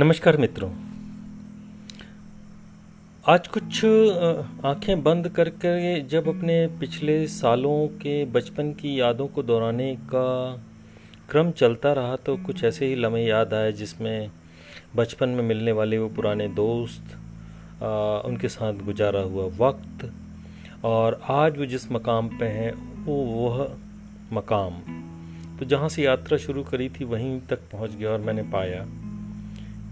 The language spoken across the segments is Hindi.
नमस्कार मित्रों। आज कुछ आँखें बंद करके जब अपने पिछले सालों के बचपन की यादों को दोहराने का क्रम चलता रहा तो कुछ ऐसे ही लम्हे याद आए जिसमें बचपन में मिलने वाले वो पुराने दोस्त आ, उनके साथ गुजारा हुआ वक्त और आज वो जिस मकाम पे हैं वो वह मकाम। तो जहाँ से यात्रा शुरू करी थी वहीं तक पहुँच गया और मैंने पाया।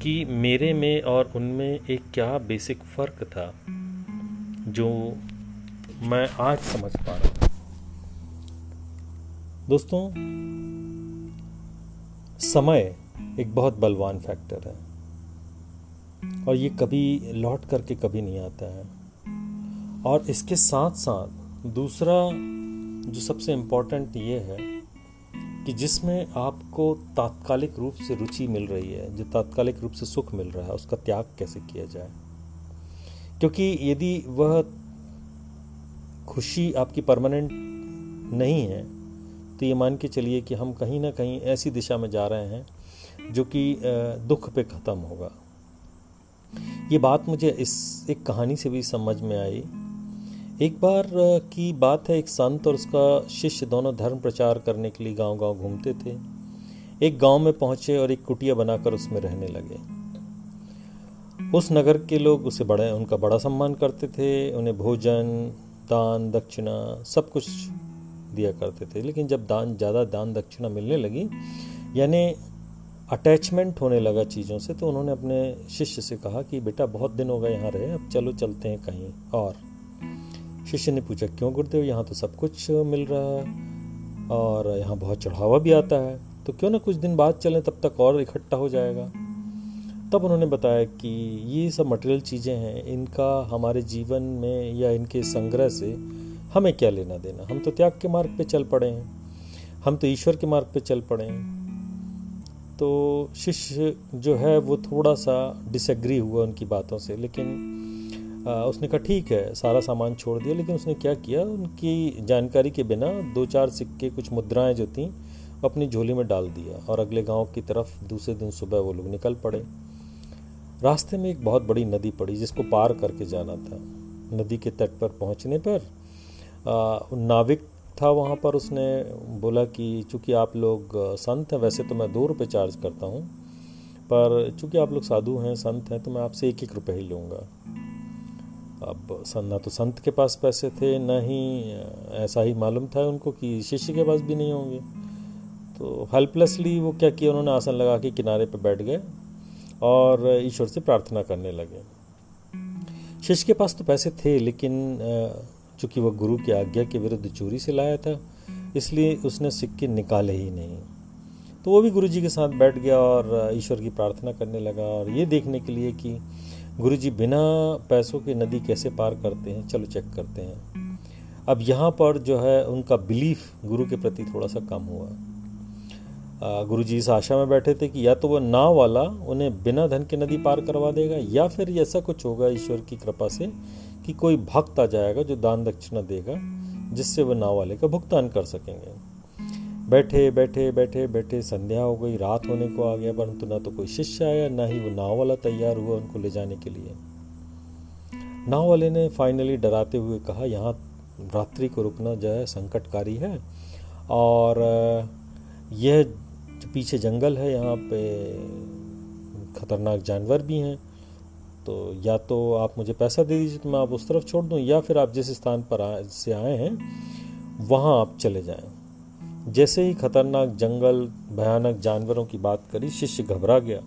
कि मेरे में और उनमें एक क्या बेसिक फ़र्क था, जो मैं आज समझ पा रहा हूँ। दोस्तों, समय एक बहुत बलवान फैक्टर है, और ये कभी लौट करके कभी नहीं आता है। और इसके साथ साथ दूसरा जो सबसे इम्पोर्टेंट ये है कि जिसमें आपको तात्कालिक रूप से रुचि मिल रही है, जो तात्कालिक रूप से सुख मिल रहा है, उसका त्याग कैसे किया जाए? क्योंकि यदि वह खुशी आपकी परमानेंट नहीं है तो ये मान के चलिए कि हम कहीं ना कहीं ऐसी दिशा में जा रहे हैं, जो कि दुख पे ख़त्म होगा। ये बात मुझे इस, एक कहानी से भी समझ में आई एक बार की बात है, एक संत और उसका शिष्य दोनों धर्म प्रचार करने के लिए गाँव गाँव घूमते थे। एक गाँव में पहुँचे और एक कुटिया बनाकर उसमें रहने लगे। उस नगर के लोग उसे बड़े, उनका बड़ा सम्मान करते थे, उन्हें भोजन, दान, दक्षिणा सब कुछ दिया करते थे। लेकिन जब दान, ज़्यादा दान, दक्षिणा मिलने लगी, यानी अटैचमेंट होने लगा चीज़ों से तो उन्होंने अपने शिष्य से कहा कि, बेटा, बहुत दिन हो गए यहाँ रहे, अब चलो चलते हैं कहीं और। शिष्य ने पूछा, क्यों गुरुदेव यहाँ तो सब कुछ मिल रहा है। और यहाँ बहुत चढ़ावा भी आता है। तो क्यों ना कुछ दिन बाद चलें, तब तक और इकट्ठा हो जाएगा। तब उन्होंने बताया कि ये सब मटेरियल चीज़ें हैं, इनका हमारे जीवन में या इनके संग्रह से हमें क्या लेना देना? हम तो त्याग के मार्ग पे चल पड़े हैं। हम तो ईश्वर के मार्ग पे चल पड़े हैं। तो शिष्य जो है, वो थोड़ा सा डिसएग्री हुआ उनकी बातों से, लेकिन उसने कहा ठीक है सारा सामान छोड़ दिया। लेकिन उसने क्या किया उनकी जानकारी के बिना दो चार सिक्के कुछ मुद्राएँ जो थीं अपनी झोली में डाल दिया और अगले गाँव की तरफ़ दूसरे दिन सुबह वो लोग निकल पड़े। रास्ते में एक बहुत बड़ी नदी पड़ी जिसको पार करके जाना था। नदी के तट पर पहुँचने पर आ, नाविक था वहाँ पर। उसने बोला कि चूँकि आप लोग संत हैं वैसे तो मैं दो रुपये चार्ज करता हूँ पर चूँकि आप लोग साधु हैं संत हैं तो मैं आपसे एक एक रुपये ही लूँगा। अब ना तो संत के पास पैसे थे, न ही ऐसा ही मालूम था उनको कि शिष्य के पास भी नहीं होंगे। तो हेल्पलेसली वो क्या किया उन्होंने? आसन लगा के किनारे पर बैठ गए और ईश्वर से प्रार्थना करने लगे। शिष्य के पास तो पैसे थे, लेकिन चूँकि वह गुरु की आज्ञा के विरुद्ध चोरी से लाया था, इसलिए उसने सिक्के निकाले ही नहीं। तो वो भी गुरु जी के साथ बैठ गया और ईश्वर की प्रार्थना करने लगा और ये देखने के लिए कि गुरु जी बिना पैसों के नदी कैसे पार करते हैं? चलो चेक करते हैं। अब यहाँ पर जो है, उनका बिलीफ गुरु के प्रति थोड़ा सा कम हुआ। गुरु जी इस आशा में बैठे थे कि या तो वह नाव वाला उन्हें बिना धन के नदी पार करवा देगा, या फिर ऐसा कुछ होगा ईश्वर की कृपा से कि कोई भक्त आ जाएगा जो दान दक्षिणा देगा, जिससे वह नाव वाले का भुगतान कर सकेंगे। बैठे बैठे बैठे बैठे संध्या हो गई रात होने को आ गया परंतु ना तो कोई शिष्य आया ना ही वो नाव वाला तैयार हुआ उनको ले जाने के लिए। नाव वाले ने फाइनली डराते हुए कहा यहाँ रात्रि को रुकना जो है संकटकारी है और यह पीछे जंगल है यहाँ पे खतरनाक जानवर भी हैं तो या तो आप मुझे पैसा दे दीजिए तो मैं आप उस तरफ़ छोड़ दूँ या फिर आप जिस स्थान पर आ, से आए हैं वहाँ आप चले जाएँ। जैसे ही खतरनाक जंगल, भयानक जानवरों की बात करी, शिष्य घबरा गया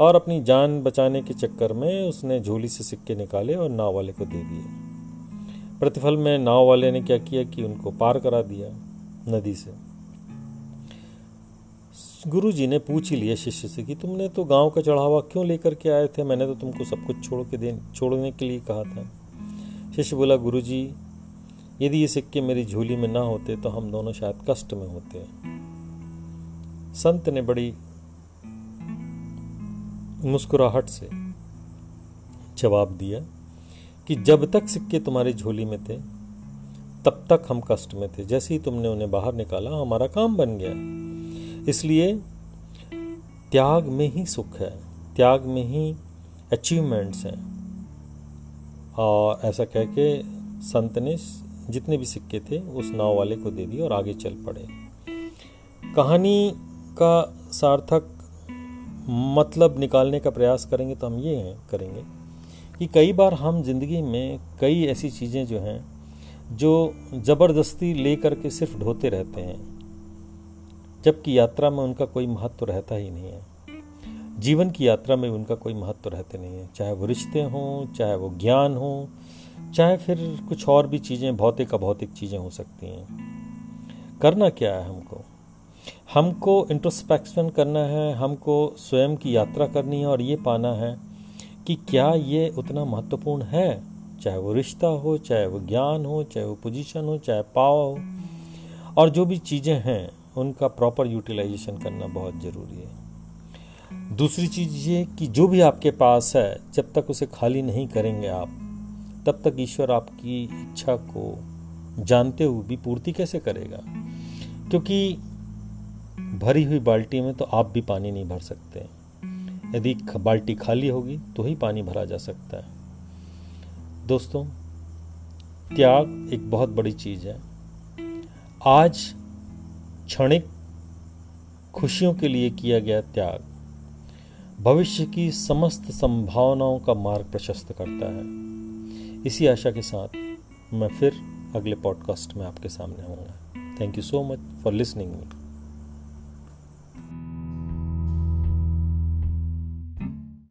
और अपनी जान बचाने के चक्कर में उसने झोली से सिक्के निकाले और नाव वाले को दे दिए। प्रतिफल में नाव वाले ने क्या किया कि उनको पार करा दिया नदी से। गुरु जी ने पूछ ही लिया शिष्य से कि तुमने तो गाँव का चढ़ावा क्यों लेकर के आए थे? मैंने तो तुमको सब कुछ छोड़ के दे, छोड़ने के लिए कहा था। शिष्य बोला गुरु जी यदि ये सिक्के मेरी झोली में ना होते तो हम दोनों शायद कष्ट में होते संत ने बड़ी मुस्कुराहट से जवाब दिया कि जब तक सिक्के तुम्हारी झोली में थे, तब तक हम कष्ट में थे। जैसे ही तुमने उन्हें बाहर निकाला, हमारा काम बन गया। इसलिए त्याग में ही सुख है, त्याग में ही अचीवमेंट्स हैं। और ऐसा कह के संत ने जितने भी सिक्के थे, उस नाव वाले को दे दिए और आगे चल पड़े। कहानी का सार्थक मतलब निकालने का प्रयास करेंगे तो हम ये करेंगे कि कई बार हम ज़िंदगी में कई ऐसी चीज़ें जो हैं, जो ज़बरदस्ती ले करके सिर्फ़ ढोते रहते हैं, जबकि यात्रा में उनका कोई महत्व तो रहता ही नहीं है। जीवन की यात्रा में उनका कोई महत्व तो रहते नहीं है, चाहे वो रिश्ते हों, चाहे वो ज्ञान हो चाहे फिर कुछ और भी चीज़ें, भौतिक, अभौतिक चीज़ें हो सकती हैं। करना क्या है हमको? हमको इंट्रोस्पेक्शन करना है, हमको स्वयं की यात्रा करनी है और ये पाना है कि क्या ये उतना महत्वपूर्ण है? चाहे वो रिश्ता हो, चाहे वो ज्ञान हो, चाहे वो पोजीशन हो, चाहे पाव हो। और जो भी चीज़ें हैं, उनका प्रॉपर यूटिलाइजेशन करना बहुत ज़रूरी है। दूसरी चीज़ ये कि जो भी आपके पास है, जब तक उसे खाली नहीं करेंगे आप तब तक ईश्वर आपकी इच्छा को जानते हुए भी पूर्ति कैसे करेगा? क्योंकि भरी हुई बाल्टी में तो आप भी पानी नहीं भर सकते। यदि बाल्टी खाली होगी तो ही पानी भरा जा सकता है। दोस्तों, त्याग एक बहुत बड़ी चीज़ है। आज क्षणिक खुशियों के लिए किया गया त्याग भविष्य की समस्त संभावनाओं का मार्ग प्रशस्त करता है। इसी आशा के साथ मैं फिर अगले पॉडकास्ट में आपके सामने आऊँगा। Thank you so much for listening me